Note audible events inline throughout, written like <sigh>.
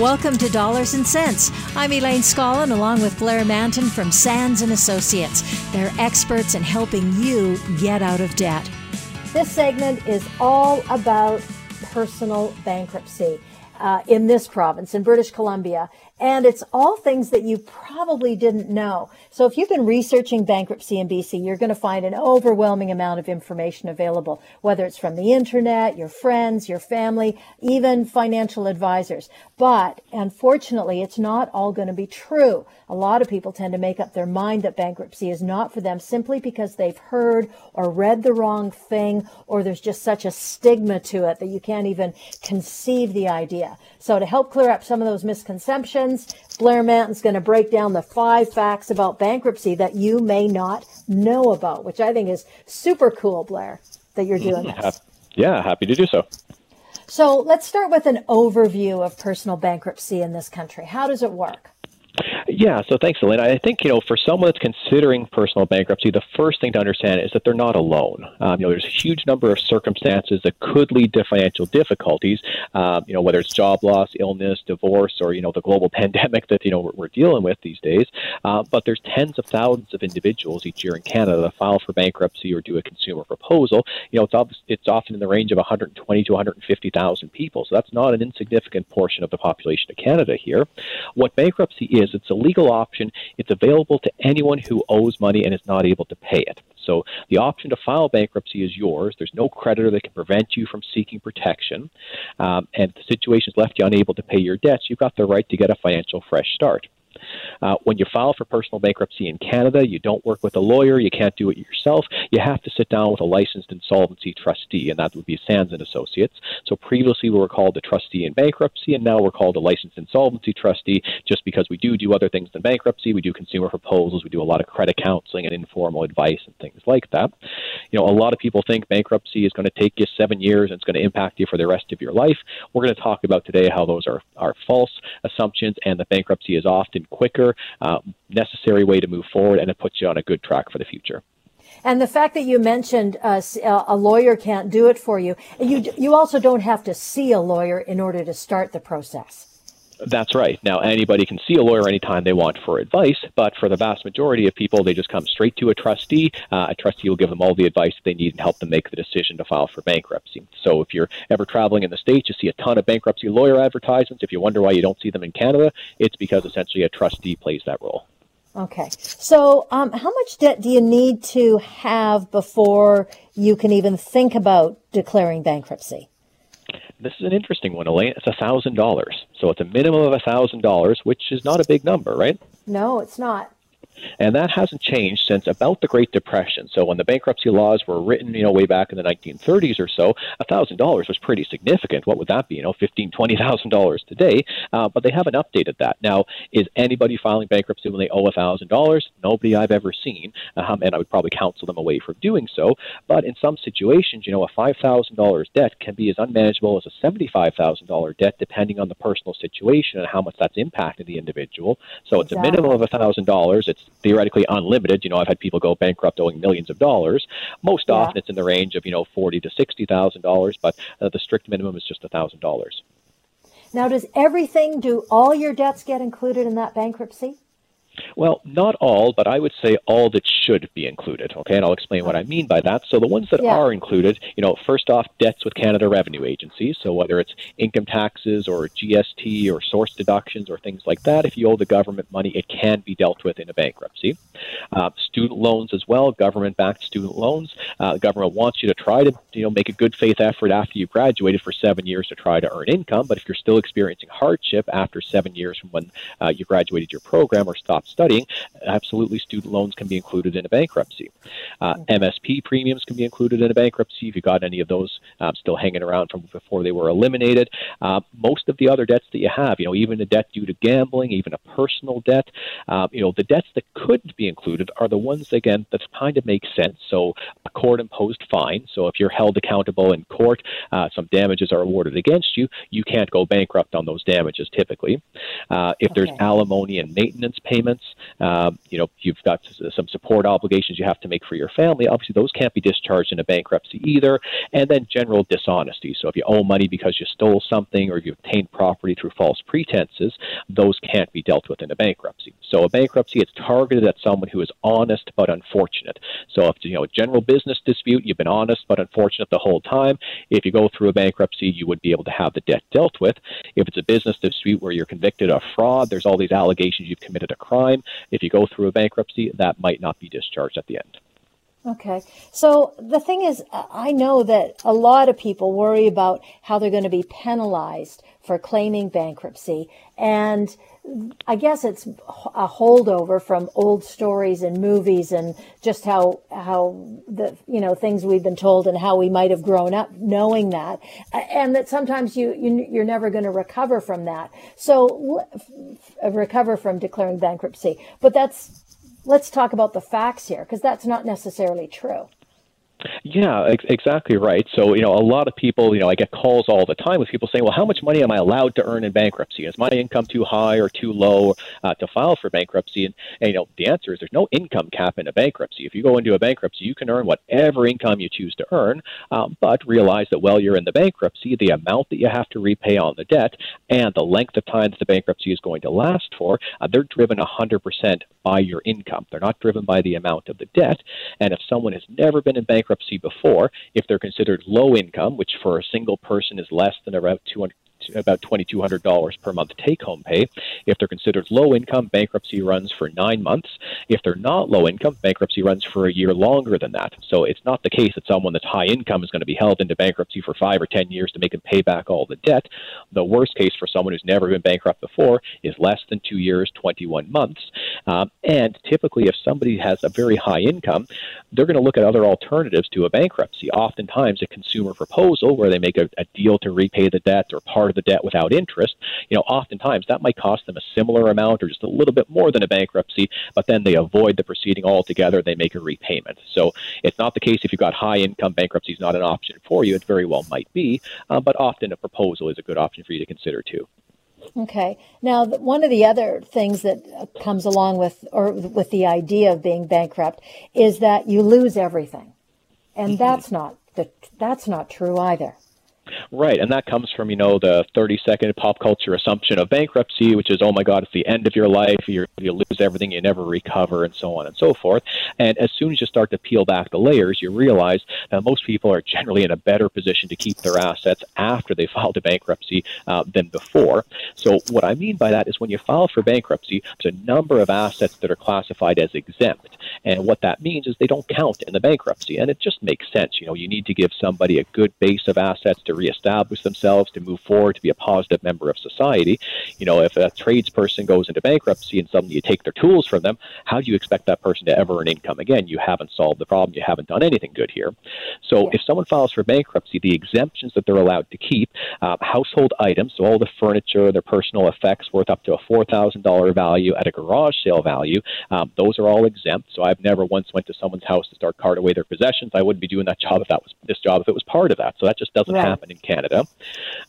Welcome to Dollars and Cents. I'm Elaine Scollin along with Blair Mantin from Sands and Associates. They're experts in helping you get out of debt. This segment is all about personal bankruptcy. Uh, in this province, in British Columbia. And it's all things that you probably didn't know. So if you've been researching bankruptcy in BC, you're going to find an overwhelming amount of information available, whether it's from the internet, your friends, your family, even financial advisors. But unfortunately, it's not all going to be true. A lot of people tend to make up their mind that bankruptcy is not for them simply because they've heard or read the wrong thing, or there's just such a stigma to it that you can't even conceive the idea. So to help clear up some of those misconceptions, Blair Mantin's going to break down the five facts about bankruptcy that you may not know about, which I think is super cool, Blair, that you're doing mm-hmm. this. Yeah, happy to do so. So let's start with an overview of personal bankruptcy in this country. How does it work? Yeah, so thanks, Elaine. I think, you know, for someone that's considering personal bankruptcy, the first thing to understand is that they're not alone. Um, you know, there's a huge number of circumstances that could lead to financial difficulties, um, you know, whether it's job loss, illness, divorce, or, you know, the global <laughs> pandemic that, you know, we're, we're dealing with these days. Uh, but there's tens of thousands of individuals each year in Canada that file for bankruptcy or do a consumer proposal. You know, it's, obvious, it's often in the range of 120 to 150,000 people. So that's not an insignificant portion of the population of Canada here. What bankruptcy is, it's a legal option. It's available to anyone who owes money and is not able to pay it. So the option to file bankruptcy is yours. There's no creditor that can prevent you from seeking protection. Um, and if the situation has left you unable to pay your debts, you've got the right to get a financial fresh start. Uh, when you file for personal bankruptcy in Canada, you don't work with a lawyer, you can't do it yourself. You have to sit down with a licensed insolvency trustee, and that would be Sands and Associates. So previously we were called a trustee in bankruptcy, and now we're called a licensed insolvency trustee just because we do do other things than bankruptcy. We do consumer proposals, we do a lot of credit counseling and informal advice and things like that. You know, a lot of people think bankruptcy is going to take you seven years and it's going to impact you for the rest of your life. We're going to talk about today how those are, are false assumptions and that bankruptcy is often quicker, uh, necessary way to move forward, and it puts you on a good track for the future. And the fact that you mentioned uh, a lawyer can't do it for you, you you also don't have to see a lawyer in order to start the process. That's right. Now, anybody can see a lawyer anytime they want for advice, but for the vast majority of people, they just come straight to a trustee. Uh, a trustee will give them all the advice they need and help them make the decision to file for bankruptcy. So, if you're ever traveling in the States, you see a ton of bankruptcy lawyer advertisements. If you wonder why you don't see them in Canada, it's because essentially a trustee plays that role. Okay. So, um, how much debt do you need to have before you can even think about declaring bankruptcy? This is an interesting one, Elaine. It's a thousand dollars, so it's a minimum of a thousand dollars, which is not a big number, right? No, it's not. And that hasn't changed since about the Great Depression. So when the bankruptcy laws were written, you know, way back in the 1930s or so, $1,000 was pretty significant. What would that be? You know, $15,000, $20,000 today. Uh, but they haven't updated that. Now, is anybody filing bankruptcy when they owe $1,000? Nobody I've ever seen. Um, and I would probably counsel them away from doing so. But in some situations, you know, a $5,000 debt can be as unmanageable as a $75,000 debt, depending on the personal situation and how much that's impacted the individual. So it's exactly. a minimum of $1,000. It's theoretically unlimited. You know, I've had people go bankrupt owing millions of dollars. Most yeah. often, it's in the range of you know forty to sixty thousand dollars, but uh, the strict minimum is just a thousand dollars. Now, does everything, do all your debts get included in that bankruptcy? Well, not all, but I would say all that should be included. Okay, and I'll explain what I mean by that. So the ones that yeah. are included, you know, first off, debts with Canada Revenue Agency. So whether it's income taxes or GST or source deductions or things like that, if you owe the government money, it can be dealt with in a bankruptcy. Uh, student loans as well, government-backed student loans. Uh, the government wants you to try to you know make a good faith effort after you graduated for seven years to try to earn income. But if you're still experiencing hardship after seven years from when uh, you graduated your program or stopped studying, absolutely student loans can be included in a bankruptcy. Uh, MSP premiums can be included in a bankruptcy if you got any of those um, still hanging around from before they were eliminated. Uh, most of the other debts that you have, you know, even a debt due to gambling, even a personal debt, uh, you know, the debts that could be included are the ones again that kind of make sense. So a court imposed fine. So if you're held accountable in court, uh, some damages are awarded against you. You can't go bankrupt on those damages typically. Uh, if okay. there's alimony and maintenance payments, uh, you know, you've got some support obligations you have to make for your family. Obviously, those can't be discharged in a bankruptcy either. And then general dishonesty. So if you owe money because you stole something or you obtained property through false pretenses, those can't be dealt with in a bankruptcy. So a bankruptcy, it's targeted at someone who is honest but unfortunate. So if you know a general business dispute, you've been honest but unfortunate the whole time. If you go through a bankruptcy, you would be able to have the debt dealt with. If it's a business dispute where you're convicted of fraud, there's all these allegations you've committed a crime. If you go through a bankruptcy, that might not be discharged at the end. Okay. So the thing is, I know that a lot of people worry about how they're going to be penalized for claiming bankruptcy. And I guess it's a holdover from old stories and movies and just how, how the, you know, things we've been told and how we might have grown up knowing that. And that sometimes you, you you're never going to recover from that. So recover from declaring bankruptcy. But that's let's talk about the facts here because that's not necessarily true. Yeah, ex- exactly right. So, you know, a lot of people, you know, I get calls all the time with people saying, well, how much money am I allowed to earn in bankruptcy? Is my income too high or too low uh, to file for bankruptcy? And, and, you know, the answer is there's no income cap in a bankruptcy. If you go into a bankruptcy, you can earn whatever income you choose to earn, um, but realize that while you're in the bankruptcy, the amount that you have to repay on the debt and the length of time that the bankruptcy is going to last for, uh, they're driven 100% by your income. They're not driven by the amount of the debt. And if someone has never been in bankruptcy, bankruptcy before, if they're considered low income, which for a single person is less than about 200 about $2,200 per month take home pay. If they're considered low income, bankruptcy runs for nine months. If they're not low income, bankruptcy runs for a year longer than that. So it's not the case that someone that's high income is going to be held into bankruptcy for five or 10 years to make them pay back all the debt. The worst case for someone who's never been bankrupt before is less than two years, 21 months. Um, and typically, if somebody has a very high income, they're going to look at other alternatives to a bankruptcy. Oftentimes, a consumer proposal where they make a, a deal to repay the debt or part of the debt without interest, you know, oftentimes that might cost them a similar amount or just a little bit more than a bankruptcy, but then they avoid the proceeding altogether. They make a repayment. So it's not the case if you've got high income, bankruptcy is not an option for you. It very well might be, uh, but often a proposal is a good option for you to consider too. Okay. Now, one of the other things that comes along with or with the idea of being bankrupt is that you lose everything, and mm-hmm. that's not the, that's not true either. Right, and that comes from you know the 30 second pop culture assumption of bankruptcy, which is oh my god, it's the end of your life, you you lose everything, you never recover, and so on and so forth. And as soon as you start to peel back the layers, you realize that most people are generally in a better position to keep their assets after they <laughs> filed a bankruptcy uh, than before. So what I mean by that is when you file for bankruptcy, there's a number of assets that are classified as exempt, and what that means is they don't count in the bankruptcy, and it just makes sense. You know, you need to give somebody a good base of assets to reestablish themselves, to move forward, to be a positive member of society. You know, if a tradesperson goes into bankruptcy and suddenly you take their tools from them, how do you expect that person to ever earn income again? You haven't solved the problem. You haven't done anything good here. So yeah. if someone files for bankruptcy, the exemptions that they're allowed to keep, uh, household items, so all the furniture, their personal effects worth up to a $4,000 value at a garage sale value, um, those are all exempt. So I've never once went to someone's house to start cart away their possessions. I wouldn't be doing that job if that was this job if it was part of that. So that just doesn't right. happen in Canada.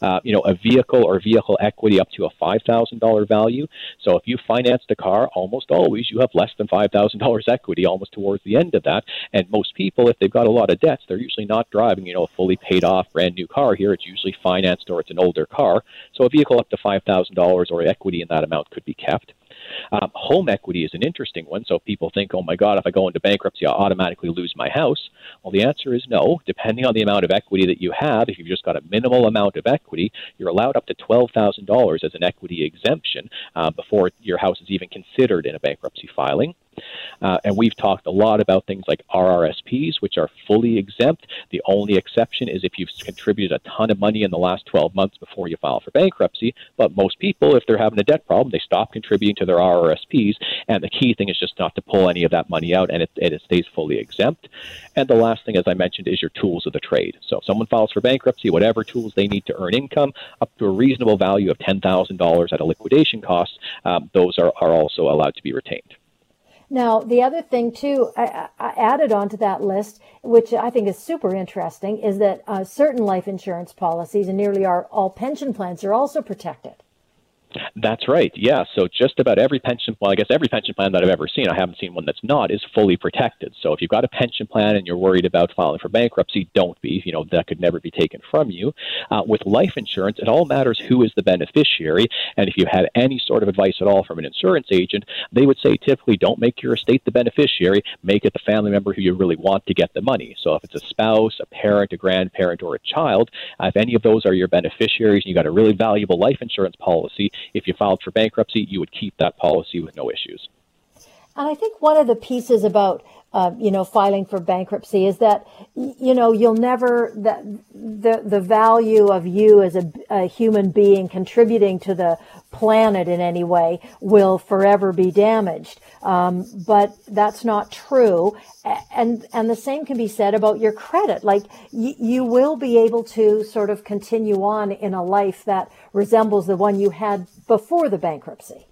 Uh, you know, a vehicle or vehicle equity up to a $5,000 value. So if you financed a car, almost always you have less than $5,000 equity almost towards the end of that. And most people, if they've got a lot of debts, they're usually not driving, you know, a fully paid off brand new car here. It's usually financed or it's an older car. So a vehicle up to $5,000 or equity in that amount could be kept. Um, home equity is an interesting one. So people think, oh my God, if I go into bankruptcy, I'll automatically lose my house. Well, the answer is no. Depending on the amount of equity that you have, if you've just got a minimal amount of equity, you're allowed up to $12,000 as an equity exemption uh, before your house is even considered in a bankruptcy filing. Uh, and we've talked a lot about things like RRSPs, which are fully exempt. The only exception is if you've contributed a ton of money in the last 12 months before you file for bankruptcy. But most people, if they're having a debt problem, they stop contributing to their RRSPs. And the key thing is just not to pull any of that money out, and it, and it stays fully exempt. And the last thing, as I mentioned, is your tools of the trade. So if someone files for bankruptcy, whatever tools they need to earn income up to a reasonable value of $10,000 at a liquidation cost, um, those are, are also allowed to be retained. Now, the other thing too, I, I, added onto that list, which I think is super interesting, is that uh, certain life insurance policies and nearly our, all pension plans are also protected. That's right. Yeah. So just about every pension, well, I guess every pension plan that I've ever seen, I haven't seen one that's not, is fully protected. So if you've got a pension plan and you're worried about filing for bankruptcy, don't be. You know, that could never be taken from you. Uh, with life insurance, it all matters who is the beneficiary. And if you had any sort of advice at all from an insurance agent, they would say typically don't make your estate the beneficiary, make it the family member who you really want to get the money. So if it's a spouse, a parent, a grandparent, or a child, uh, if any of those are your beneficiaries and you've got a really valuable life insurance policy, if you filed for bankruptcy, you would keep that policy with no issues. And I think one of the pieces about uh, you know filing for bankruptcy is that you know you'll never that the the value of you as a, a, human being contributing to the planet in any way will forever be damaged. Um, but that's not true. And and the same can be said about your credit. Like y- you will be able to sort of continue on in a life that resembles the one you had before the bankruptcy.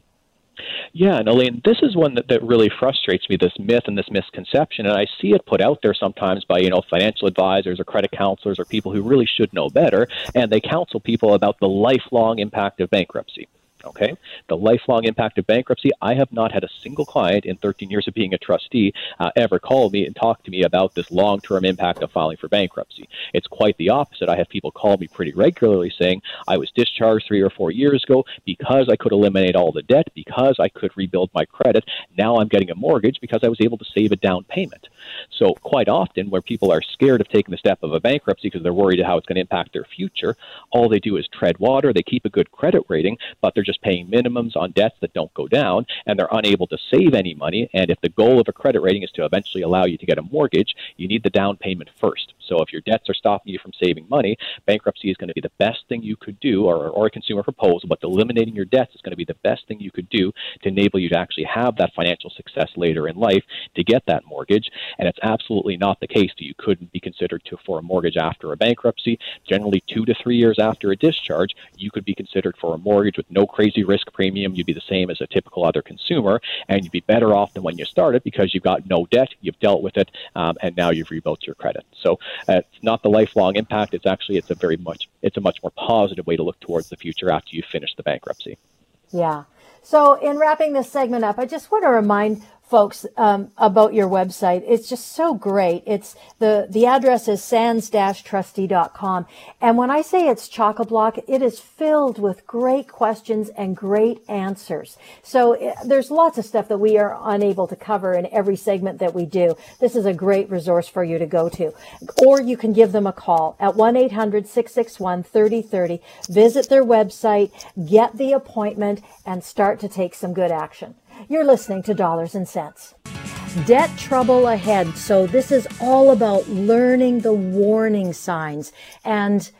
Yeah, and Elaine, this is one that, that really frustrates me, this myth and this misconception. And I see it put out there sometimes by, you know, financial advisors or credit counselors or people who really should know better. And they counsel people about the lifelong impact of bankruptcy. Okay, the lifelong impact of bankruptcy. I have not had a single client in 13 years of being a trustee uh, ever call me and talk to me about this long-term impact of filing for bankruptcy. It's quite the opposite. I have people call me pretty regularly saying I was discharged three or four years ago because I could eliminate all the debt, because I could rebuild my credit. Now I'm getting a mortgage because I was able to save a down payment. So quite often, where people are scared of taking the step of a bankruptcy because they're worried how it's going to impact their future, all they do is tread water. They keep a good credit rating, but they're just paying minimums on debts that don't go down, and they're unable to save any money. And if the goal of a credit rating is to eventually allow you to get a mortgage, you need the down payment first. So if your debts are stopping you from saving money, bankruptcy is going to be the best thing you could do, or, or a consumer proposal, but eliminating your debts is going to be the best thing you could do to enable you to actually have that financial success later in life to get that mortgage. And it's absolutely not the case that you couldn't be considered to for a mortgage after a bankruptcy. Generally, two to three years after a discharge, you could be considered for a mortgage with no crazy risk premium. You'd be the same as a typical other consumer, and you'd be better off than when you started because you've got no debt, you've dealt with it, um, and now you've rebuilt your credit. So uh, it's not the lifelong impact. It's actually it's a very much it's a much more positive way to look towards the future after you finish the bankruptcy. Yeah. So in wrapping this segment up, I just want to remind folks um, about your website. It's just so great. It's the the address is sands-trustee.com. And when I say it's chock a block, it is filled with great questions and great answers. So it, eh, there's lots of stuff that we are unable to cover in every segment that we do. This is a great resource for you to go to. Or you can give them a call at 1-800-661-3030. Visit their website, get the appointment, and start to take some good action. You're listening to Dollars and Cents. Debt trouble ahead. So, this is all about learning the warning signs. And,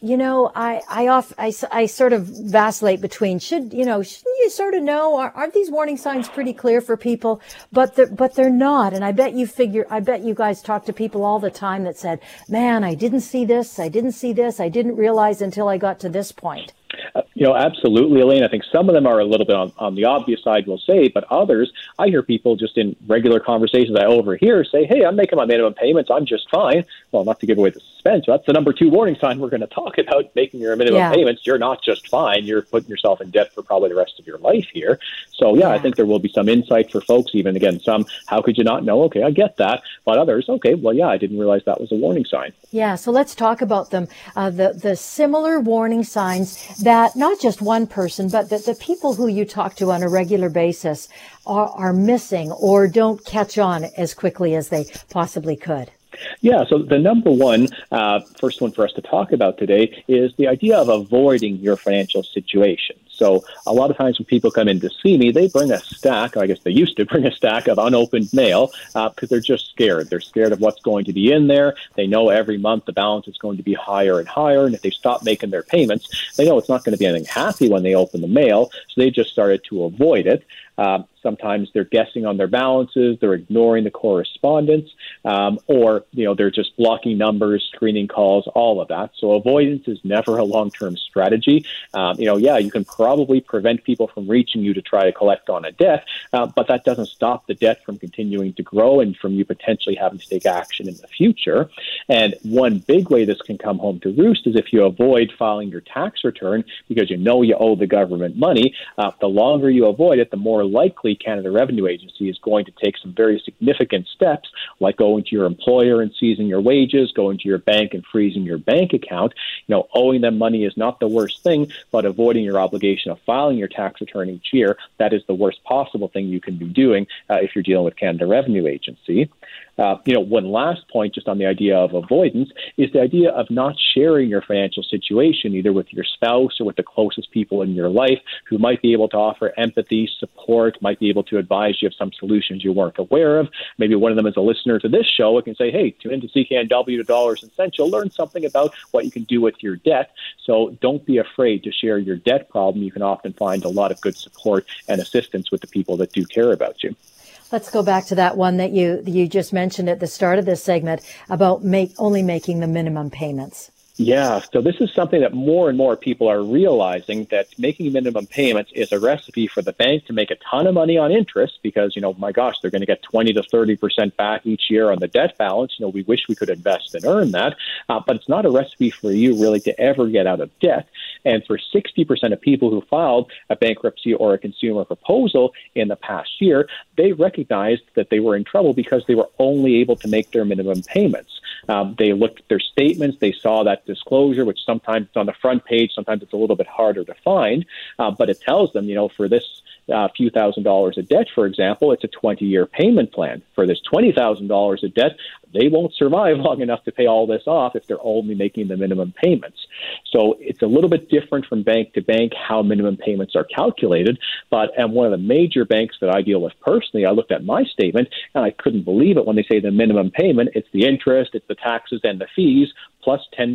you know, I, I, off, I, I sort of vacillate between should, you know, shouldn't you sort of know? Aren't these warning signs pretty clear for people? But they're, but they're not. And I bet you figure, I bet you guys talk to people all the time that said, man, I didn't see this. I didn't see this. I didn't realize until I got to this point. Uh, you know, absolutely, Elaine. I think some of them are a little bit on, on the obvious side, we'll say, but others, I hear people just in regular conversations I overhear say, hey, I'm making my minimum payments. I'm just fine. Well, not to give away the suspense, that's the number two warning sign we're going to talk about <laughs> making your minimum yeah. payments. You're not just fine. You're putting yourself in debt for probably the rest of your life here. So, yeah, yeah. I think there will be some insight for folks, even again, some, how could you not know? Okay, I get that. But others, okay, well, yeah, I didn't realize that was a warning sign. Yeah, so let's talk about them. Uh, the, the similar warning signs that not just one person, but that the people who you talk to on a regular basis are, are missing or don't catch on as quickly as they possibly could. Yeah, so the number one, uh, first one for us to talk about today is the idea of avoiding your financial situation. So a lot of times when people come in to see me, they bring a stack. I guess they used to <laughs> bring a stack of unopened mail because uh, they're just scared. They're scared of what's going to be in there. They know every month the balance is going to be higher and higher, and if they stop making their payments, they know it's not going to be anything happy when they open the mail. So they just started to avoid it. Uh, sometimes they're guessing on their balances, they're ignoring the correspondence, um, or you know they're just blocking numbers, screening calls, all of that. So avoidance is never a long-term strategy. Um, you know, yeah, you can probably prevent people from reaching you to try to collect on a debt, uh, but that doesn't stop the debt from continuing to grow and from you potentially having to take action in the future. And one big way this can come home to roost is if you avoid filing your tax return because you know you owe the government money. Uh, the longer you avoid it, the more likely Canada Revenue Agency is going to take some very significant steps, like going to your employer and seizing your wages, going to your bank and freezing your bank account. You know, owing them money is not the worst thing, but avoiding your obligation of filing your tax return each year, that is the worst possible thing you can be doing uh, if you're dealing with Canada Revenue Agency. Uh, you know, one last point just on the idea of avoidance is the idea of not sharing your financial situation either with your spouse or with the closest people in your life who might be able to offer empathy, support, might be able to advise you of some solutions you weren't aware of. Maybe one of them is a listener to this show and can say, hey, tune into CKNW to Dollars and Cents. You'll learn something about what you can do with your debt. So don't be afraid to share your debt problem. You can often find a lot of good support and assistance with the people that do care about you. Let's go back to that one that you you just mentioned at the start of this segment about make only making the minimum payments. Yeah, so this is something that more and more people are realizing that making minimum payments is a recipe for the bank to make a ton of money on interest because, you know, my gosh, they're going to get 20 to 30% back each year on the debt balance. You know, we wish we could invest and earn that, uh, but it's not a recipe for you really to ever get out of debt. And for 60% of people who filed a bankruptcy or a consumer proposal in the past year, they recognized that they were in trouble because they were only able to make their minimum payments. Um, they looked at their statements, they saw that disclosure, which sometimes it's on the front page, sometimes it's a little bit harder to find, uh, but it tells them, you know, for this uh, few thousand dollars of debt, for example, it's a 20 year payment plan. For this $20,000 of debt, they won't survive long enough to pay all this off if they're only making the minimum payments. So it's a little bit different from bank to bank how minimum payments are calculated. But and one of the major banks that I deal with personally, I looked at my statement and I couldn't believe it when they say the minimum payment, it's the interest, it's the taxes and the fees plus $10.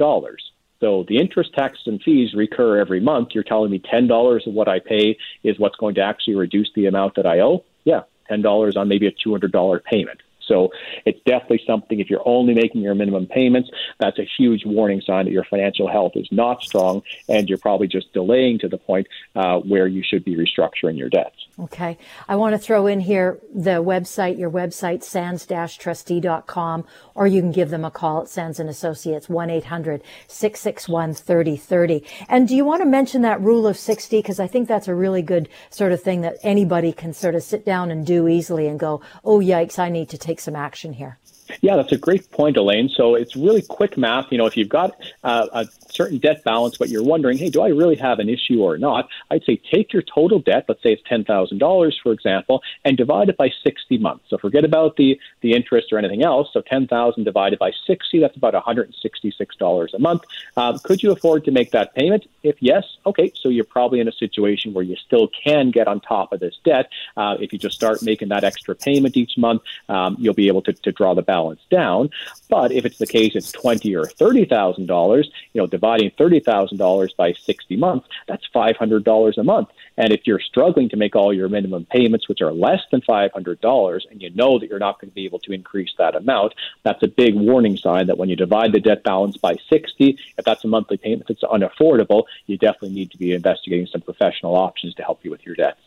So the interest, taxes, and fees recur every month. You're telling me $10 of what I pay is what's going to actually reduce the amount that I owe? Yeah, $10 on maybe a $200 payment. So it's definitely something, if you're only making your minimum payments, that's a huge warning sign that your financial health is not strong and you're probably just delaying to the point uh, where you should be restructuring your debts. Okay. I want to throw in here the website, your website, sands-trustee.com, or you can give them a call at Sands and Associates, 1-800-661-3030. And do you want to mention that rule of 60? Because I think that's a really good sort of thing that anybody can sort of sit down and do easily and go, oh, yikes, I need to take some action here. Yeah, that's a great point, Elaine. So it's really quick math. You know, if you've got uh, a certain debt balance, but you're wondering, hey, do I really have an issue or not? I'd say take your total debt, let's say it's $10,000, for example, and divide it by 60 months. So forget about the, the interest or anything else. So 10,000 divided by 60, that's about $166 a month. Uh, could you afford to make that payment? If yes, okay, so you're probably in a situation where you still can get on top of this debt. Uh, if you just start making that extra payment each month, um, you'll be able to, to draw the balance balance down. But if it's the case it's twenty or thirty thousand dollars, you know, dividing thirty thousand dollars by sixty months, that's five hundred dollars a month. And if you're struggling to make all your minimum payments, which are less than five hundred dollars, and you know that you're not going to be able to increase that amount, that's a big warning sign that when you divide the debt balance by sixty, if that's a monthly payment that's unaffordable, you definitely need to be investigating some professional options to help you with your debts.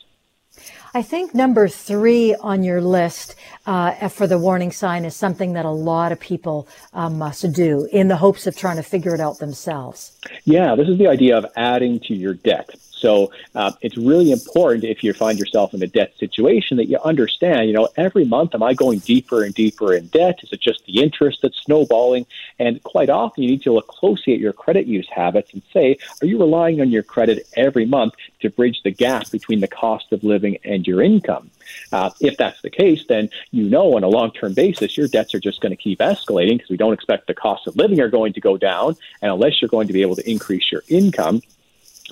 I think number three on your list uh, for the warning sign is something that a lot of people um, must do in the hopes of trying to figure it out themselves. Yeah, this is the idea of adding to your debt. So uh, it's really important if you find yourself in a debt situation that you understand, you know, every month am I going deeper and deeper in debt? Is it just the interest that's snowballing? And quite often you need to look closely at your credit use habits and say, are you relying on your credit every month to bridge the gap between the cost of living and your income? Uh, if that's the case, then you know on a long term basis your debts are just going to keep escalating because we don't expect the cost of living are going to go down. And unless you're going to be able to increase your income,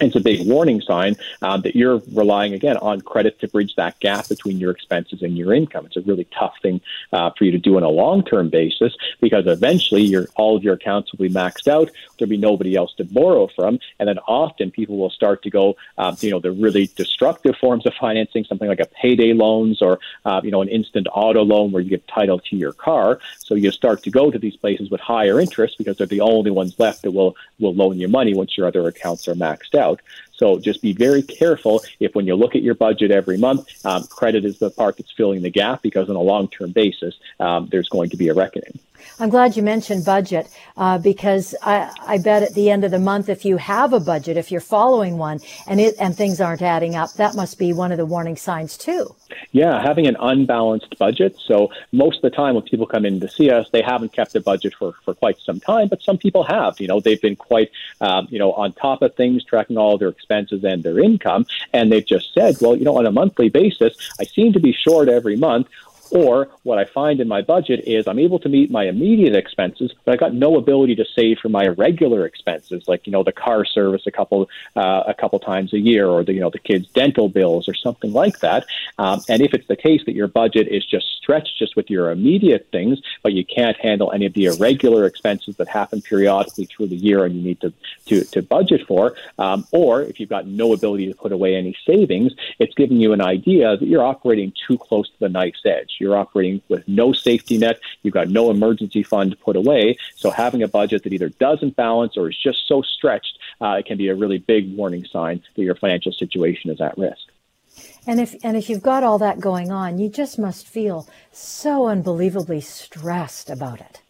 it's a big warning sign um, that you're relying again on credit to bridge that gap between your expenses and your income. It's a really tough thing uh, for you to do on a long-term basis because eventually your all of your accounts will be maxed out. There'll be nobody else to borrow from, and then often people will start to go, um, you know, the really destructive forms of financing, something like a payday loans or uh, you know an instant auto loan where you get title to your car. So you start to go to these places with higher interest because they're the only ones left that will will loan you money once your other accounts are maxed out out. So just be very careful if when you look at your budget every month, um, credit is the part that's filling the gap because on a long term basis, um, there's going to be a reckoning. I'm glad you mentioned budget uh, because I, I, bet at the end of the month, if you have a budget, if you're following one, and it and things aren't adding up, that must be one of the warning signs too. Yeah, having an unbalanced budget. So most of the time, when people come in to see us, they haven't kept a budget for for quite some time, but some people have. You know, they've been quite um, you know on top of things, tracking all their expenses and their income, and they've just said, well, you know, on a monthly basis, I seem to be short every month. Or what I find in my budget is I'm able to meet my immediate expenses, but I've got no ability to save for my regular expenses, like you know the car service a couple uh, a couple times a year, or the you know the kids' dental bills, or something like that. Um, and if it's the case that your budget is just stretched just with your immediate things, but you can't handle any of the irregular expenses that happen periodically through the year, and you need to to, to budget for, um, or if you've got no ability to put away any savings, it's giving you an idea that you're operating too close to the knife's edge. You're operating with no safety net. You've got no emergency fund put away. So having a budget that either doesn't balance or is just so stretched, uh, it can be a really big warning sign that your financial situation is at risk. And if and if you've got all that going on, you just must feel so unbelievably stressed about it.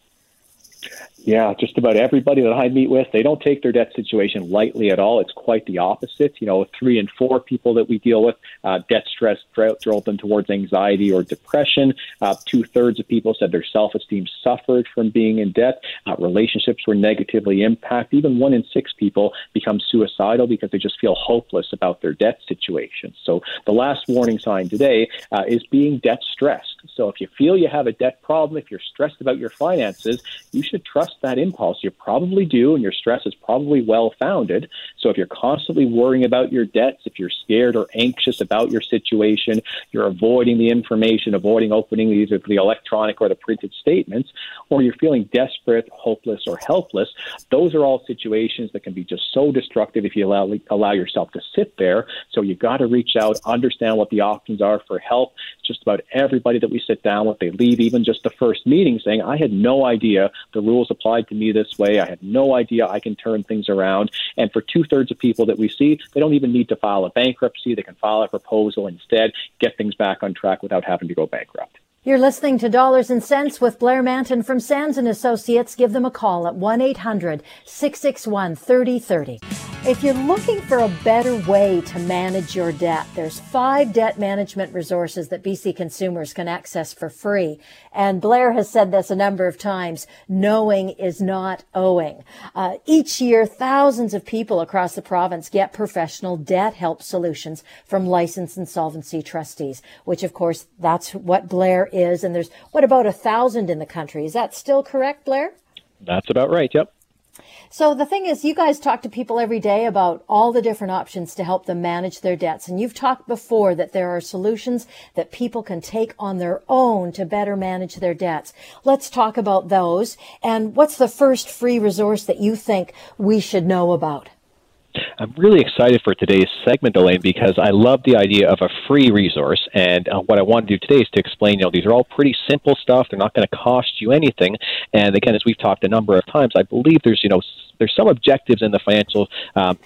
Yeah, just about everybody that I meet with, they don't take their debt situation lightly at all. It's quite the opposite. You know, three and four people that we deal with, uh, debt stress drove them towards anxiety or depression. Uh, Two thirds of people said their self esteem suffered from being in debt. Uh, relationships were negatively impacted. Even one in six people become suicidal because they just feel hopeless about their debt situation. So the last warning sign today uh, is being debt stressed. So if you feel you have a debt problem, if you're stressed about your finances, you should trust that impulse. You probably do, and your stress is probably well founded. So if you're constantly worrying about your debts, if you're scared or anxious about your situation, you're avoiding the information, avoiding opening either the electronic or the printed statements, or you're feeling desperate, hopeless, or helpless, those are all situations that can be just so destructive if you allow, allow yourself to sit there. So you've got to reach out, understand what the options are for help. Just about everybody that we sit down with, they leave even just the first meeting saying, I had no idea the rules applied to me this way. I had no idea I can turn things around. And for two thirds of people that we see, they don't even need to file a bankruptcy. They can file a proposal instead, get things back on track without having to go bankrupt. You're listening to Dollars and Cents with Blair Mantin from Sands and Associates. Give them a call at 1-800-661-3030. If you're looking for a better way to manage your debt, there's five debt management resources that BC consumers can access for free. And Blair has said this a number of times. Knowing is not owing. Uh, each year, thousands of people across the province get professional debt help solutions from licensed insolvency trustees, which of course, that's what Blair is. And there's, what about a thousand in the country? Is that still correct, Blair? That's about right. Yep. So the thing is, you guys talk to people every day about all the different options to help them manage their debts. And you've talked before that there are solutions that people can take on their own to better manage their debts. Let's talk about those. And what's the first free resource that you think we should know about? I'm really excited for today's segment, Elaine, because I love the idea of a free resource. And uh, what I want to do today is to explain, you know, these are all pretty simple stuff. They're not going to cost you anything. And again, as we've talked a number of times, I believe there's, you know, there's some objectives in the financial um,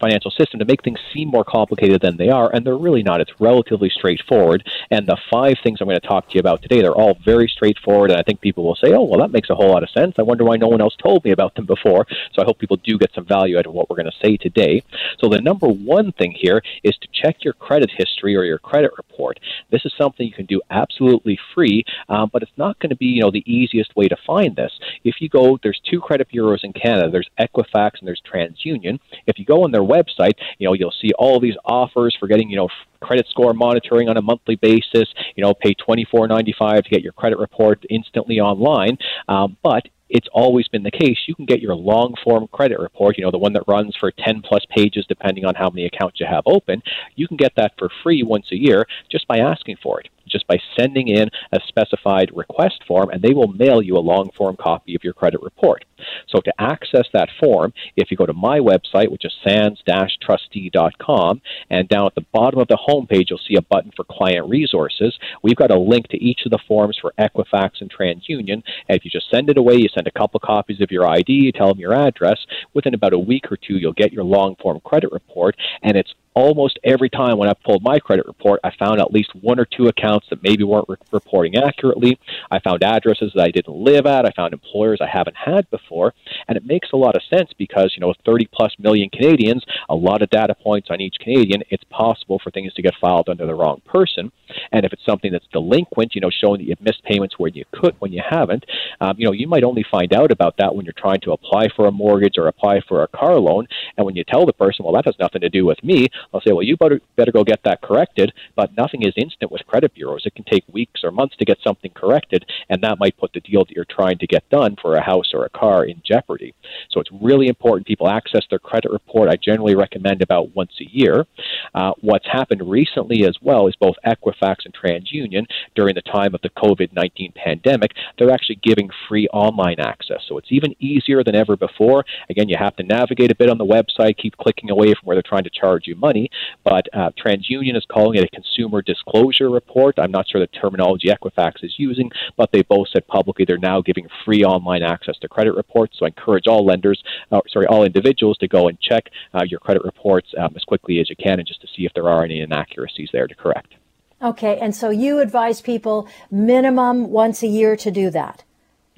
financial system to make things seem more complicated than they are, and they're really not. It's relatively straightforward. And the five things I'm going to talk to you about today, they're all very straightforward, and I think people will say, oh, well, that makes a whole lot of sense. I wonder why no one else told me about them before. So I hope people do get some value out of what we're going to say today. So the number one thing here is to check your credit history or your credit report. This is something you can do absolutely free, um, but it's not going to be, you know, the easiest way to find this. If you go, there's two credit bureaus in Canada. There's Equifax and there's TransUnion. If you go on their website, you know, you'll see all these offers for getting, you know, credit score monitoring on a monthly basis. You know, pay twenty four ninety five to get your credit report instantly online. Um, but it's always been the case. You can get your long form credit report, you know, the one that runs for 10 plus pages depending on how many accounts you have open. You can get that for free once a year just by asking for it just by sending in a specified request form, and they will mail you a long form copy of your credit report. So to access that form, if you go to my website, which is sands-trustee.com, and down at the bottom of the homepage, you'll see a button for client resources. We've got a link to each of the forms for Equifax and TransUnion, and if you just send it away, you send a couple copies of your ID, you tell them your address, within about a week or two, you'll get your long form credit report, and it's almost every time when I pulled my credit report, I found at least one or two accounts that maybe weren't re- reporting accurately. I found addresses that I didn't live at. I found employers I haven't had before. And it makes a lot of sense because, you know, 30 plus million Canadians, a lot of data points on each Canadian, it's possible for things to get filed under the wrong person. And if it's something that's delinquent, you know, showing that you've missed payments where you could when you haven't, um, you know, you might only find out about that when you're trying to apply for a mortgage or apply for a car loan. And when you tell the person, well, that has nothing to do with me, I'll say, well, you better, better go get that corrected. But nothing is instant with credit bureaus. It can take weeks or months to get something corrected, and that might put the deal that you're trying to get done for a house or a car in jeopardy. So it's really important people access their credit report. I generally recommend about once a year. Uh, what's happened recently as well is both Equifax and TransUnion during the time of the COVID 19 pandemic, they're actually giving free online access. So it's even easier than ever before. Again, you have to navigate a bit on the website, keep clicking away from where they're trying to charge you money, but uh, TransUnion is calling it a consumer disclosure report. I'm not sure the terminology Equifax is using, but they both said publicly they're now giving free online access to credit reports. So I encourage all lenders, uh, sorry, all individuals to go and check uh, your credit reports um, as quickly as you can and just to see if there are any inaccuracies there to correct. Okay, and so you advise people minimum once a year to do that?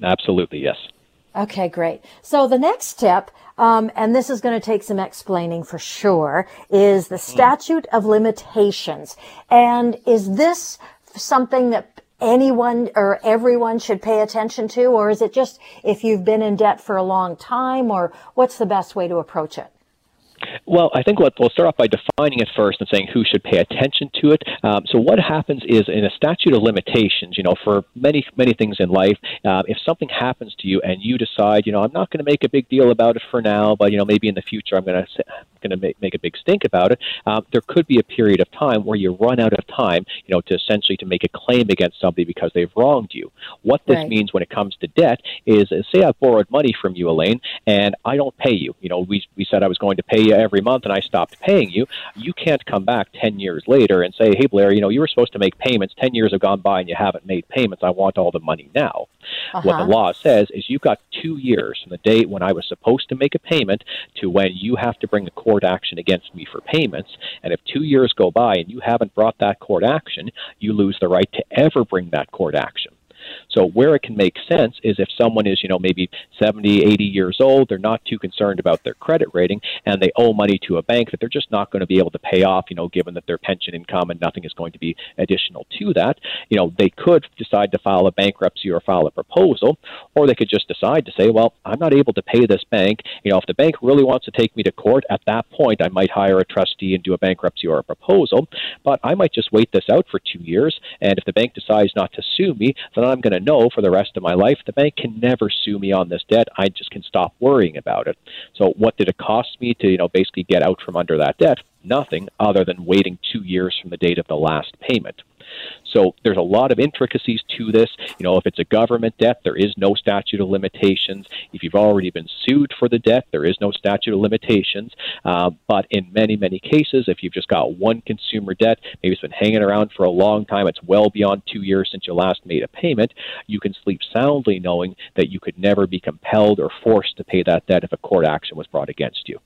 Absolutely, yes. Okay, great. So the next step um, and this is going to take some explaining for sure, is the hmm. statute of limitations. And is this something that anyone or everyone should pay attention to, or is it just if you've been in debt for a long time, or what's the best way to approach it? Well, I think what we'll start off by defining it first and saying who should pay attention to it. Um, so, what happens is in a statute of limitations, you know, for many, many things in life, uh, if something happens to you and you decide, you know, I'm not going to make a big deal about it for now, but, you know, maybe in the future I'm going to going to make, make a big stink about it, uh, there could be a period of time where you run out of time, you know, to essentially to make a claim against somebody because they've wronged you. What this right. means when it comes to debt is, uh, say I've borrowed money from you, Elaine, and I don't pay you. You know, we, we said I was going to pay you every month and I stopped paying you, you can't come back 10 years later and say, hey, Blair, you know, you were supposed to make payments. 10 years have gone by and you haven't made payments. I want all the money now. Uh-huh. What the uh-huh. law says is you've got two years from the date when I was supposed to make a payment to when you have to bring a court action against me for payments. And if two years go by and you haven't brought that court action, you lose the right to ever bring that court action. So where it can make sense is if someone is, you know, maybe 70, 80 years old, they're not too concerned about their credit rating, and they owe money to a bank that they're just not going to be able to pay off, you know, given that their pension income and nothing is going to be additional to that. You know, they could decide to file a bankruptcy or file a proposal, or they could just decide to say, well, I'm not able to pay this bank. You know, if the bank really wants to take me to court, at that point, I might hire a trustee and do a bankruptcy or a proposal, but I might just wait this out for two years, and if the bank decides not to sue me, then I'm going to know for the rest of my life the bank can never sue me on this debt. I just can stop worrying about it. So what did it cost me to, you know, basically get out from under that debt? Nothing other than waiting 2 years from the date of the last payment. So there's a lot of intricacies to this. You know, if it's a government debt, there is no statute of limitations. If you've already been sued for the debt, there is no statute of limitations. Uh, but in many, many cases, if you've just got one consumer debt, maybe it's been hanging around for a long time, it's well beyond two years since you last made a payment, you can sleep soundly knowing that you could never be compelled or forced to pay that debt if a court action was brought against you.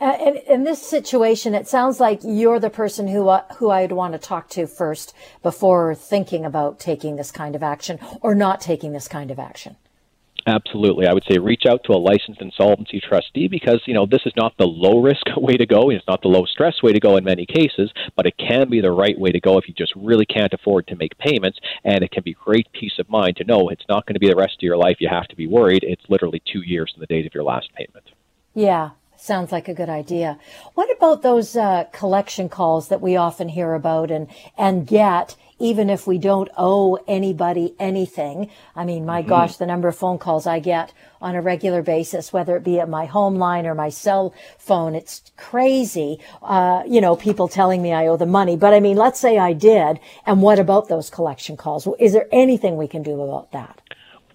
Uh, in, in, this situation, it sounds like you're the person who uh, who I'd want to talk to first before thinking about taking this kind of action or not taking this kind of action. Absolutely. I would say reach out to a licensed insolvency trustee because, you know, this is not the low risk <laughs> way to go. It's not the low stress way to go in many cases, but it can be the right way to go if you just really can't afford to make payments. And it can be great peace of mind to know it's not going to be the rest of your life. You have to be worried. It's literally two years from the date of your last payment. Yeah, Sounds like a good idea. What about those uh, collection calls that we often hear about and and get even if we don't owe anybody anything. I mean, my mm-hmm. gosh, the number of phone calls I get on a regular basis, whether it be at my home line or my cell phone, it's crazy. Uh, you know, people telling me I owe the money. But I mean, let's say I did. And what about those collection calls? Is there anything we can do about that?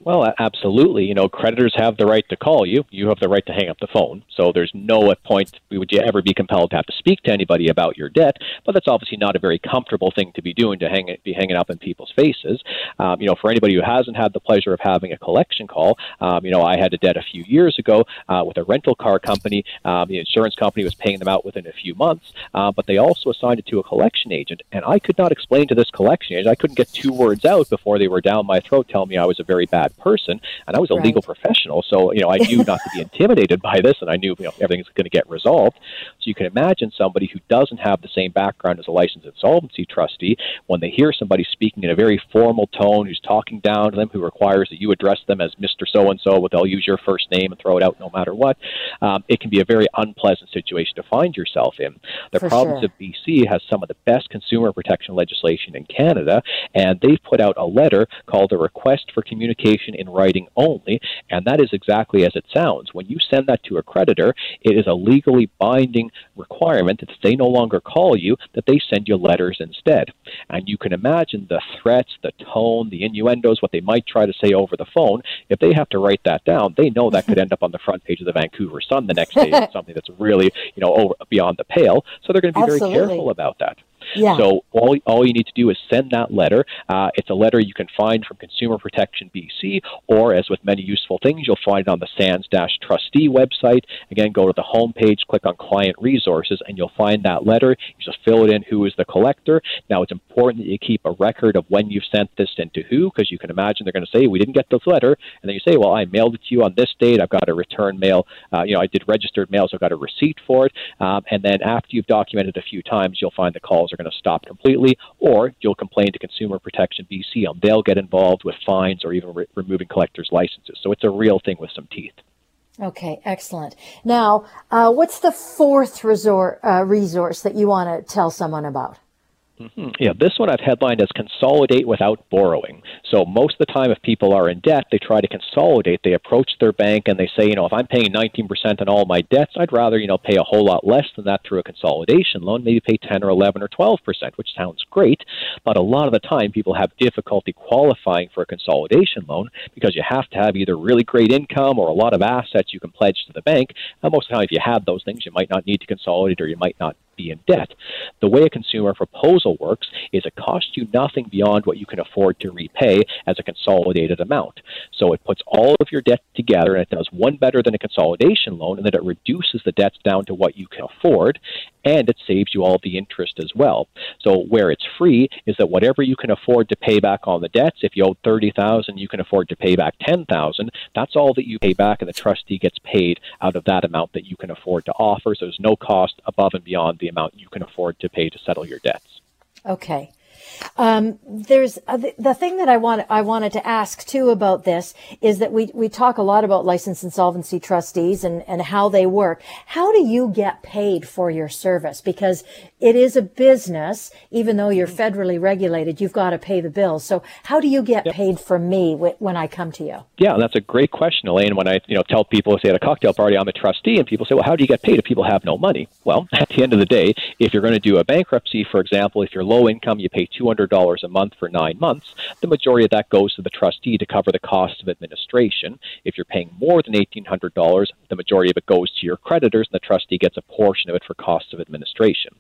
Well, absolutely. You know, creditors have the right to call you. You have the right to hang up the phone. So there's no point would you ever be compelled to have to speak to anybody about your debt. But that's obviously not a very comfortable thing to be doing to hang be hanging up in people's faces. Um, you know, for anybody who hasn't had the pleasure of having a collection call, um, you know, I had a debt a few years ago uh, with a rental car company. Um, the insurance company was paying them out within a few months, uh, but they also assigned it to a collection agent, and I could not explain to this collection agent. I couldn't get two words out before they were down my throat telling me I was a very bad person, and I was a right. legal professional, so you know I knew not to be <laughs> intimidated by this, and I knew you know everything's going to get resolved. So you can imagine somebody who doesn't have the same background as a licensed insolvency trustee when they hear somebody speaking in a very formal tone, who's talking down to them, who requires that you address them as Mister So and So, but they'll use your first name and throw it out no matter what. Um, it can be a very unpleasant situation to find yourself in. The For province sure. of BC has some of the best consumer protection legislation in Canada, and they've put out a letter called a request for communication in writing only, and that is exactly as it sounds. When you send that to a creditor, it is a legally binding requirement that they no longer call you, that they send you letters instead. And you can imagine the threats, the tone, the innuendos, what they might try to say over the phone. If they have to write that down, they know that could end up on the front page of the Vancouver Sun the next day. <laughs> something that's really, you know, over beyond the pale. So they're going to be Absolutely. very careful about that. Yeah. So all, all you need to do is send that letter. Uh, it's a letter you can find from Consumer Protection BC, or as with many useful things, you'll find it on the Sands-Trustee website. Again, go to the home page, click on Client Resources, and you'll find that letter. You just fill it in who is the collector. Now, it's important that you keep a record of when you've sent this and to who, because you can imagine they're going to say, we didn't get this letter. And then you say, well, I mailed it to you on this date. I've got a return mail. Uh, you know, I did registered mail, so I've got a receipt for it. Um, and then after you've documented a few times, you'll find the calls are going to stop completely, or you'll complain to Consumer Protection BC and they'll get involved with fines or even re- removing collectors' licenses. So it's a real thing with some teeth. Okay, excellent. Now, uh, what's the fourth resort, uh, resource that you want to tell someone about? Mm-hmm. Yeah, this one I've headlined as consolidate without borrowing. So most of the time, if people are in debt, they try to consolidate. They approach their bank and they say, you know, if I'm paying 19% on all my debts, I'd rather, you know, pay a whole lot less than that through a consolidation loan, maybe pay 10 or 11 or 12%, which sounds great. But a lot of the time, people have difficulty qualifying for a consolidation loan because you have to have either really great income or a lot of assets you can pledge to the bank. And most of the time, if you have those things, you might not need to consolidate or you might not be in debt. The way a consumer proposal works is it costs you nothing beyond what you can afford to repay as a consolidated amount. So it puts all of your debt together and it does one better than a consolidation loan, and then it reduces the debts down to what you can afford, and it saves you all the interest as well. So where it's free is that whatever you can afford to pay back on the debts, if you owe thirty thousand, you can afford to pay back ten thousand. That's all that you pay back, and the trustee gets paid out of that amount that you can afford to offer. So there's no cost above and beyond the amount you can afford to pay to settle your debts. Okay. Um, there's uh, the, thing that I want I wanted to ask too about this is that we we talk a lot about licensed insolvency trustees and and how they work. How do you get paid for your service? Because it is a business, even though you're federally regulated, you've got to pay the bills. So how do you get yep. paid from me when I come to you? Yeah, that's a great question, Elaine. When I you know tell people, say at a cocktail party, I'm a trustee, and people say, well, how do you get paid if people have no money? Well, <laughs> at the end of the day, if you're going to do a bankruptcy, for example, if you're low income, you pay $200 a month for nine months. The majority of that goes to the trustee to cover the cost of administration. If you're paying more than $1,800, the majority of it goes to your creditors, and the trustee gets a portion of it for costs of administration.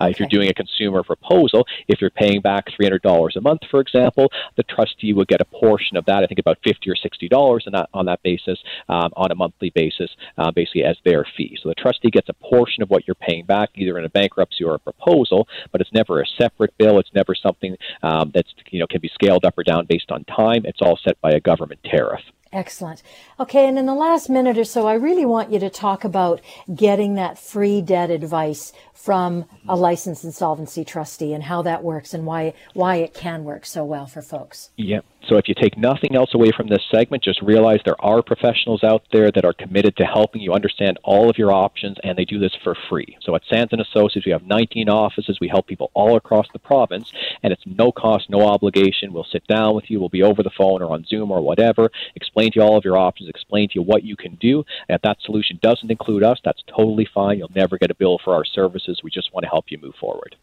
Uh, If you're doing a consumer proposal, if you're paying back $300 a month, for example, the trustee would get a portion of that, I think about 50 or $60 on that, on that basis, um, on a monthly basis, uh, basically as their fee. So the trustee gets a portion of what you're paying back, either in a bankruptcy or a proposal, but it's never a separate bill. It's never something um, that's, you know, can be scaled up or down based on time. It's all set by a government tariff. Excellent. Okay, and in the last minute or so, I really want you to talk about getting that free debt advice from a licensed insolvency trustee and how that works and why why it can work so well for folks. Yep. So if you take nothing else away from this segment, just realize there are professionals out there that are committed to helping you understand all of your options, and they do this for free. So at Sands and Associates, we have 19 offices. We help people all across the province, and it's no cost, no obligation. We'll sit down with you. We'll be over the phone or on Zoom or whatever. Explain to you all of your options. Explain to you what you can do. And if that solution doesn't include us, that's totally fine. You'll never get a bill for our services. We just want to help you move forward.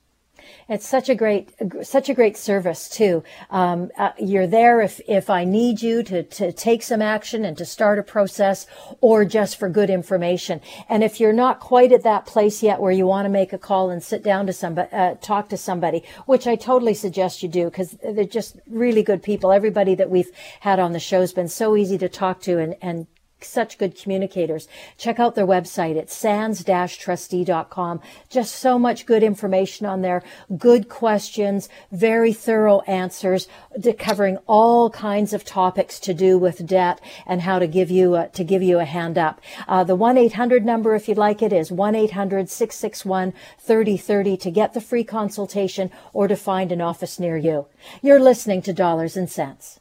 It's such a great, such a great service too. Um, uh, you're there if, if I need you to, to take some action and to start a process or just for good information. And if you're not quite at that place yet where you want to make a call and sit down to somebody, uh, talk to somebody, which I totally suggest you do because they're just really good people. Everybody that we've had on the show has been so easy to talk to and, and such good communicators. Check out their website at sands-trustee.com. Just so much good information on there, good questions, very thorough answers covering all kinds of topics to do with debt and how to give you a, to give you a hand up. Uh, the 1-800 number, if you'd like it, is 1-800-661-3030 to get the free consultation or to find an office near you. You're listening to Dollars and Cents.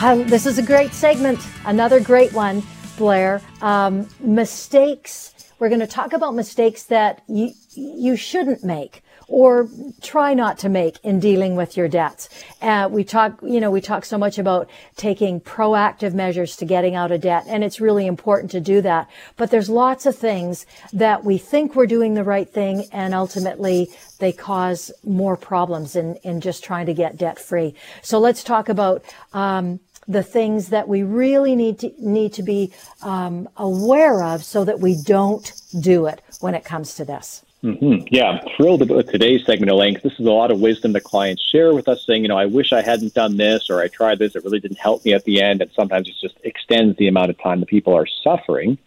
Uh, this is a great segment, another great one. Blair. Um, mistakes. We're going to talk about mistakes that you, you shouldn't make or try not to make in dealing with your debts. Uh, we talk, you know, we talk so much about taking proactive measures to getting out of debt, and it's really important to do that. But there's lots of things that we think we're doing the right thing, and ultimately they cause more problems in, in just trying to get debt free. So let's talk about, um, the things that we really need to need to be um, aware of so that we don't do it when it comes to this. Mm-hmm. Yeah, I'm thrilled about today's segment, Elaine. because This is a lot of wisdom that clients share with us, saying, you know, I wish I hadn't done this, or I tried this, it really didn't help me at the end, and sometimes it just extends the amount of time that people are suffering.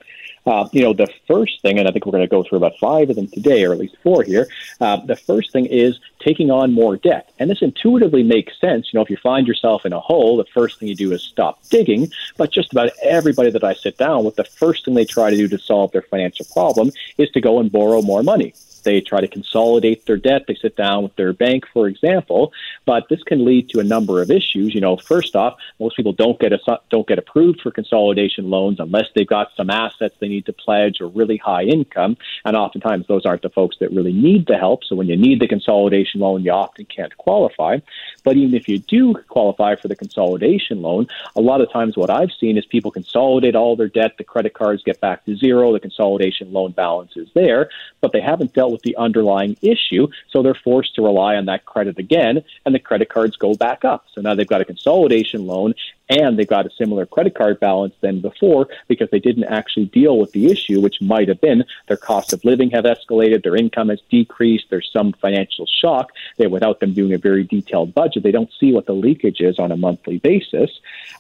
Uh, you know, the first thing, and I think we're going to go through about five of them today, or at least four here. Uh, the first thing is taking on more debt. And this intuitively makes sense. You know, if you find yourself in a hole, the first thing you do is stop digging. But just about everybody that I sit down with, the first thing they try to do to solve their financial problem is to go and borrow more money. They try to consolidate their debt. They sit down with their bank, for example. But this can lead to a number of issues. You know, first off, most people don't get a, don't get approved for consolidation loans unless they've got some assets they need to pledge or really high income. And oftentimes, those aren't the folks that really need the help. So when you need the consolidation loan, you often can't qualify. But even if you do qualify for the consolidation loan, a lot of times what I've seen is people consolidate all their debt. The credit cards get back to zero. The consolidation loan balance is there, but they haven't dealt with the underlying issue. So they're forced to rely on that credit again, and the credit cards go back up. So now they've got a consolidation loan and they've got a similar credit card balance than before because they didn't actually deal with the issue, which might have been their cost of living have escalated, their income has decreased, there's some financial shock that without them doing a very detailed budget, they don't see what the leakage is on a monthly basis.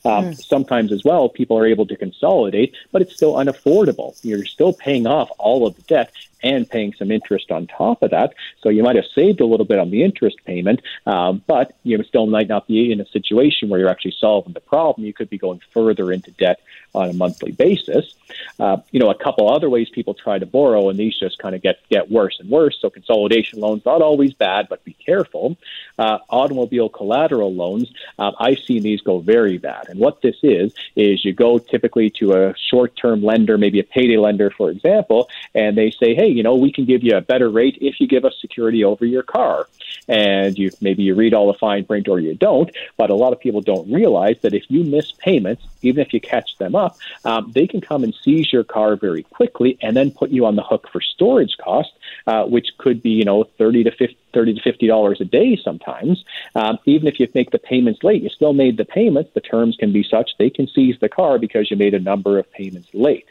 Um, mm. Sometimes as well, people are able to consolidate, but it's still unaffordable. You're still paying off all of the debt and paying some interest on top of that. So you might have saved a little bit on the interest payment, um, but you still might not be in a situation where you're actually solving the problem problem, you could be going further into debt on a monthly basis. Uh, you know, a couple other ways people try to borrow, and these just kind of get get worse and worse. So consolidation loans not always bad, but be careful. Uh, automobile collateral loans, uh, I've seen these go very bad. And what this is is you go typically to a short-term lender, maybe a payday lender, for example, and they say, hey, you know, we can give you a better rate if you give us security over your car. And you maybe you read all the fine print or you don't, but a lot of people don't realize that if you miss payments, even if you catch them up, um, they can come and seize your car very quickly and then put you on the hook for storage costs, uh, which could be you know thirty to 50, 30 to fifty dollars a day sometimes. Um, even if you make the payments late, you still made the payments. The terms can be such they can seize the car because you made a number of payments late.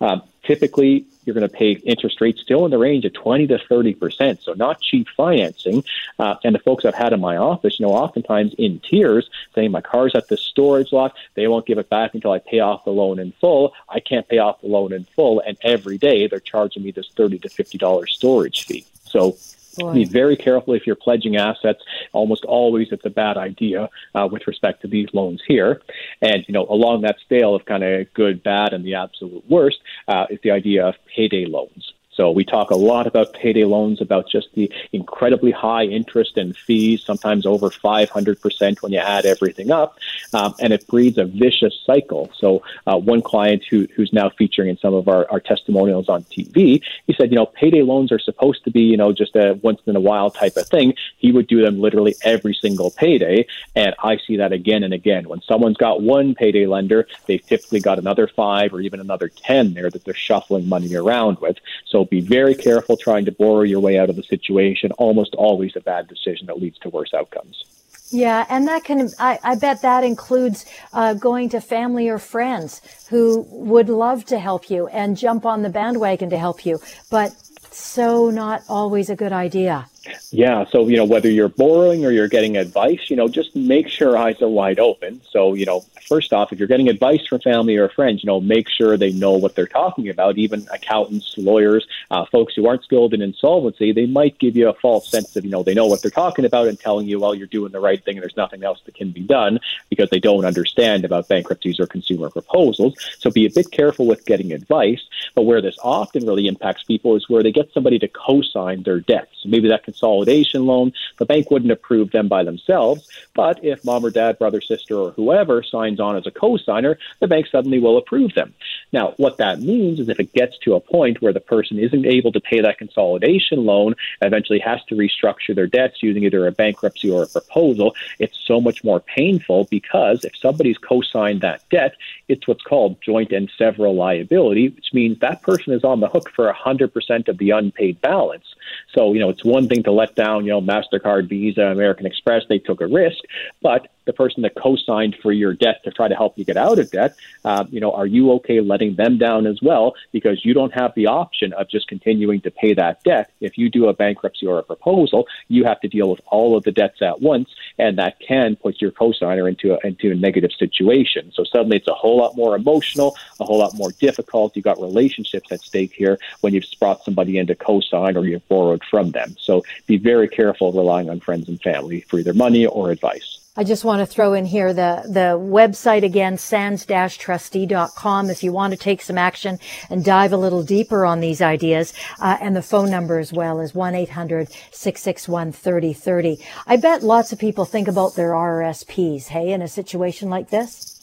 Um, typically, you're going to pay interest rates still in the range of 20 to 30 percent, so not cheap financing. Uh, and the folks I've had in my office, you know, oftentimes in tears, saying my car's at the storage lot, they won't give it back until I pay off the loan in full. I can't pay off the loan in full, and every day they're charging me this 30 to 50 dollars storage fee. So Boy. Be very careful if you're pledging assets. Almost always, it's a bad idea uh, with respect to these loans here. And you know, along that scale of kind of good, bad, and the absolute worst uh, is the idea of payday loans. So we talk a lot about payday loans, about just the incredibly high interest and fees, sometimes over 500% when you add everything up. Um, and it breeds a vicious cycle. So uh, one client who, who's now featuring in some of our, our testimonials on TV, he said, you know, payday loans are supposed to be, you know, just a once in a while type of thing. He would do them literally every single payday. And I see that again and again. When someone's got one payday lender, they've typically got another five or even another 10 there that they're shuffling money around with. So be very careful trying to borrow your way out of the situation. Almost always a bad decision that leads to worse outcomes. Yeah, and that can, I, I bet that includes uh, going to family or friends who would love to help you and jump on the bandwagon to help you, but so not always a good idea. Yeah, so you know whether you're borrowing or you're getting advice, you know, just make sure eyes are wide open. So you know, first off, if you're getting advice from family or friends, you know, make sure they know what they're talking about. Even accountants, lawyers, uh, folks who aren't skilled in insolvency, they might give you a false sense of you know they know what they're talking about and telling you, well, you're doing the right thing and there's nothing else that can be done because they don't understand about bankruptcies or consumer proposals. So be a bit careful with getting advice. But where this often really impacts people is where they get somebody to co-sign their debts. Maybe that can consolidation loan. The bank wouldn't approve them by themselves, but if mom or dad, brother, sister, or whoever signs on as a co-signer, the bank suddenly will approve them. Now, what that means is if it gets to a point where the person isn't able to pay that consolidation loan eventually has to restructure their debts using either a bankruptcy or a proposal, it's so much more painful because if somebody's co-signed that debt, it's what's called joint and several liability, which means that person is on the hook for 100% of the unpaid balance. So, you know, it's one thing to let down, you know, MasterCard, Visa, American Express, they took a risk, but the person that co-signed for your debt to try to help you get out of debt, uh, you know, are you okay letting them down as well? Because you don't have the option of just continuing to pay that debt. If you do a bankruptcy or a proposal, you have to deal with all of the debts at once, and that can put your co-signer into a, into a negative situation. So suddenly it's a whole lot more emotional, a whole lot more difficult. You've got relationships at stake here when you've brought somebody in to co-sign or you've borrowed from them. So be very careful relying on friends and family for either money or advice. I just want to throw in here the, the website again, sands-trustee.com if you want to take some action and dive a little deeper on these ideas. Uh, and the phone number as well is 1-800-661-3030. I bet lots of people think about their RRSPs, hey, in a situation like this.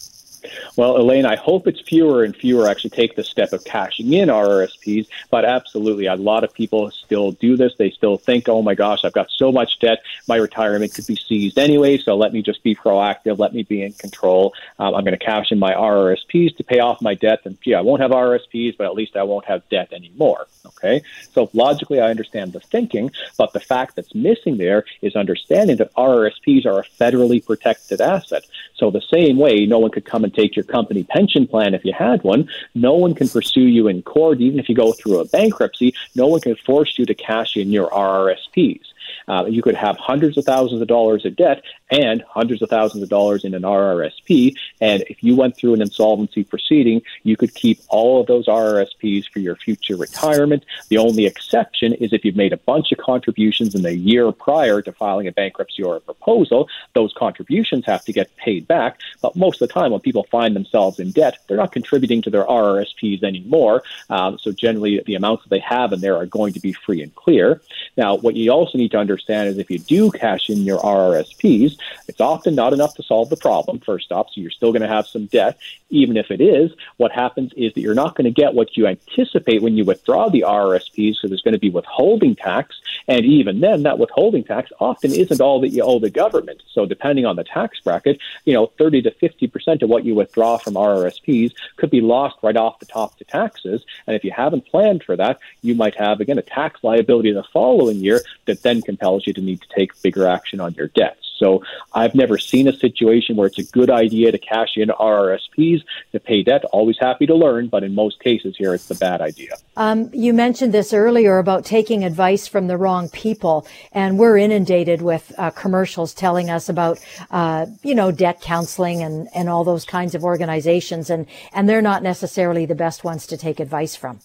Well, Elaine, I hope it's fewer and fewer actually take the step of cashing in RRSPs, but absolutely, a lot of people still do this. They still think, oh my gosh, I've got so much debt, my retirement could be seized anyway, so let me just be proactive, let me be in control. Um, I'm going to cash in my RRSPs to pay off my debt, and gee, I won't have RRSPs, but at least I won't have debt anymore. Okay, so logically, I understand the thinking, but the fact that's missing there is understanding that RRSPs are a federally protected asset. So the same way, no one could come and take your company pension plan if you had one. No one can pursue you in court, even if you go through a bankruptcy. No one can force you to cash in your RRSPs. Uh, you could have hundreds of thousands of dollars of debt and hundreds of thousands of dollars in an RRSP. And if you went through an insolvency proceeding, you could keep all of those RRSPs for your future retirement. The only exception is if you've made a bunch of contributions in the year prior to filing a bankruptcy or a proposal, those contributions have to get paid back. But most of the time, when people find themselves in debt, they're not contributing to their RRSPs anymore. Um, so generally, the amounts that they have in there are going to be free and clear. Now, what you also need to understand is if you do cash in your RRSPs, it's often not enough to solve the problem, first off, so you're still going to have some debt. Even if it is, what happens is that you're not going to get what you anticipate when you withdraw the RRSPs, so there's going to be withholding tax. And even then, that withholding tax often isn't all that you owe the government. So depending on the tax bracket, you know, 30 to 50% of what you withdraw from RRSPs could be lost right off the top to taxes. And if you haven't planned for that, you might have, again, a tax liability the following year that then compels you to need to take bigger action on your debts. So I've never seen a situation where it's a good idea to cash in RRSPs to pay debt. Always happy to learn, but in most cases here, it's a bad idea. Um, you mentioned this earlier about taking advice from the wrong people, and we're inundated with uh, commercials telling us about, uh, you know, debt counseling and, and all those kinds of organizations, and, and they're not necessarily the best ones to take advice from.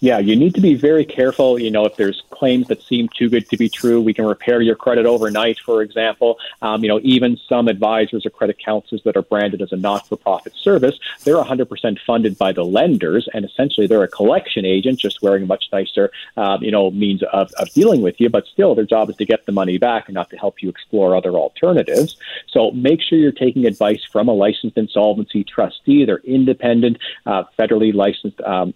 Yeah, you need to be very careful. You know, if there's claims that seem too good to be true, we can repair your credit overnight, for example. Um, you know, even some advisors or credit counselors that are branded as a not for profit service, they're 100% funded by the lenders, and essentially they're a collection agent just wearing a much nicer, um, you know, means of, of dealing with you. But still, their job is to get the money back and not to help you explore other alternatives. So make sure you're taking advice from a licensed insolvency trustee. They're independent, uh, federally licensed. Um,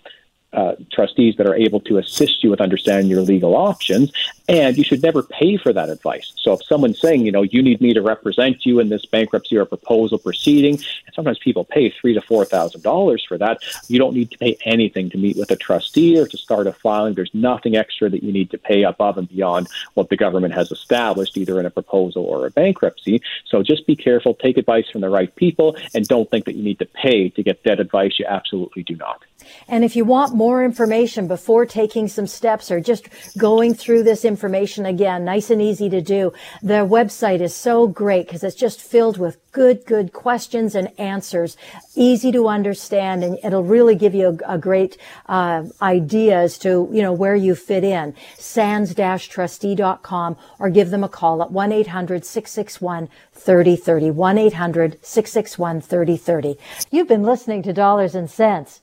uh, trustees that are able to assist you with understanding your legal options. And you should never pay for that advice. So if someone's saying, you know, you need me to represent you in this bankruptcy or proposal proceeding, and sometimes people pay three to four thousand dollars for that, you don't need to pay anything to meet with a trustee or to start a filing. There's nothing extra that you need to pay above and beyond what the government has established, either in a proposal or a bankruptcy. So just be careful, take advice from the right people, and don't think that you need to pay to get that advice. You absolutely do not. And if you want more information before taking some steps or just going through this information again, nice and easy to do, the website is so great because it's just filled with good, good questions and answers, easy to understand, and it'll really give you a, a great uh, idea as to, you know, where you fit in. sands-trustee.com or give them a call at 1-800-661-3030, 1-800-661-3030. You've been listening to Dollars and Cents.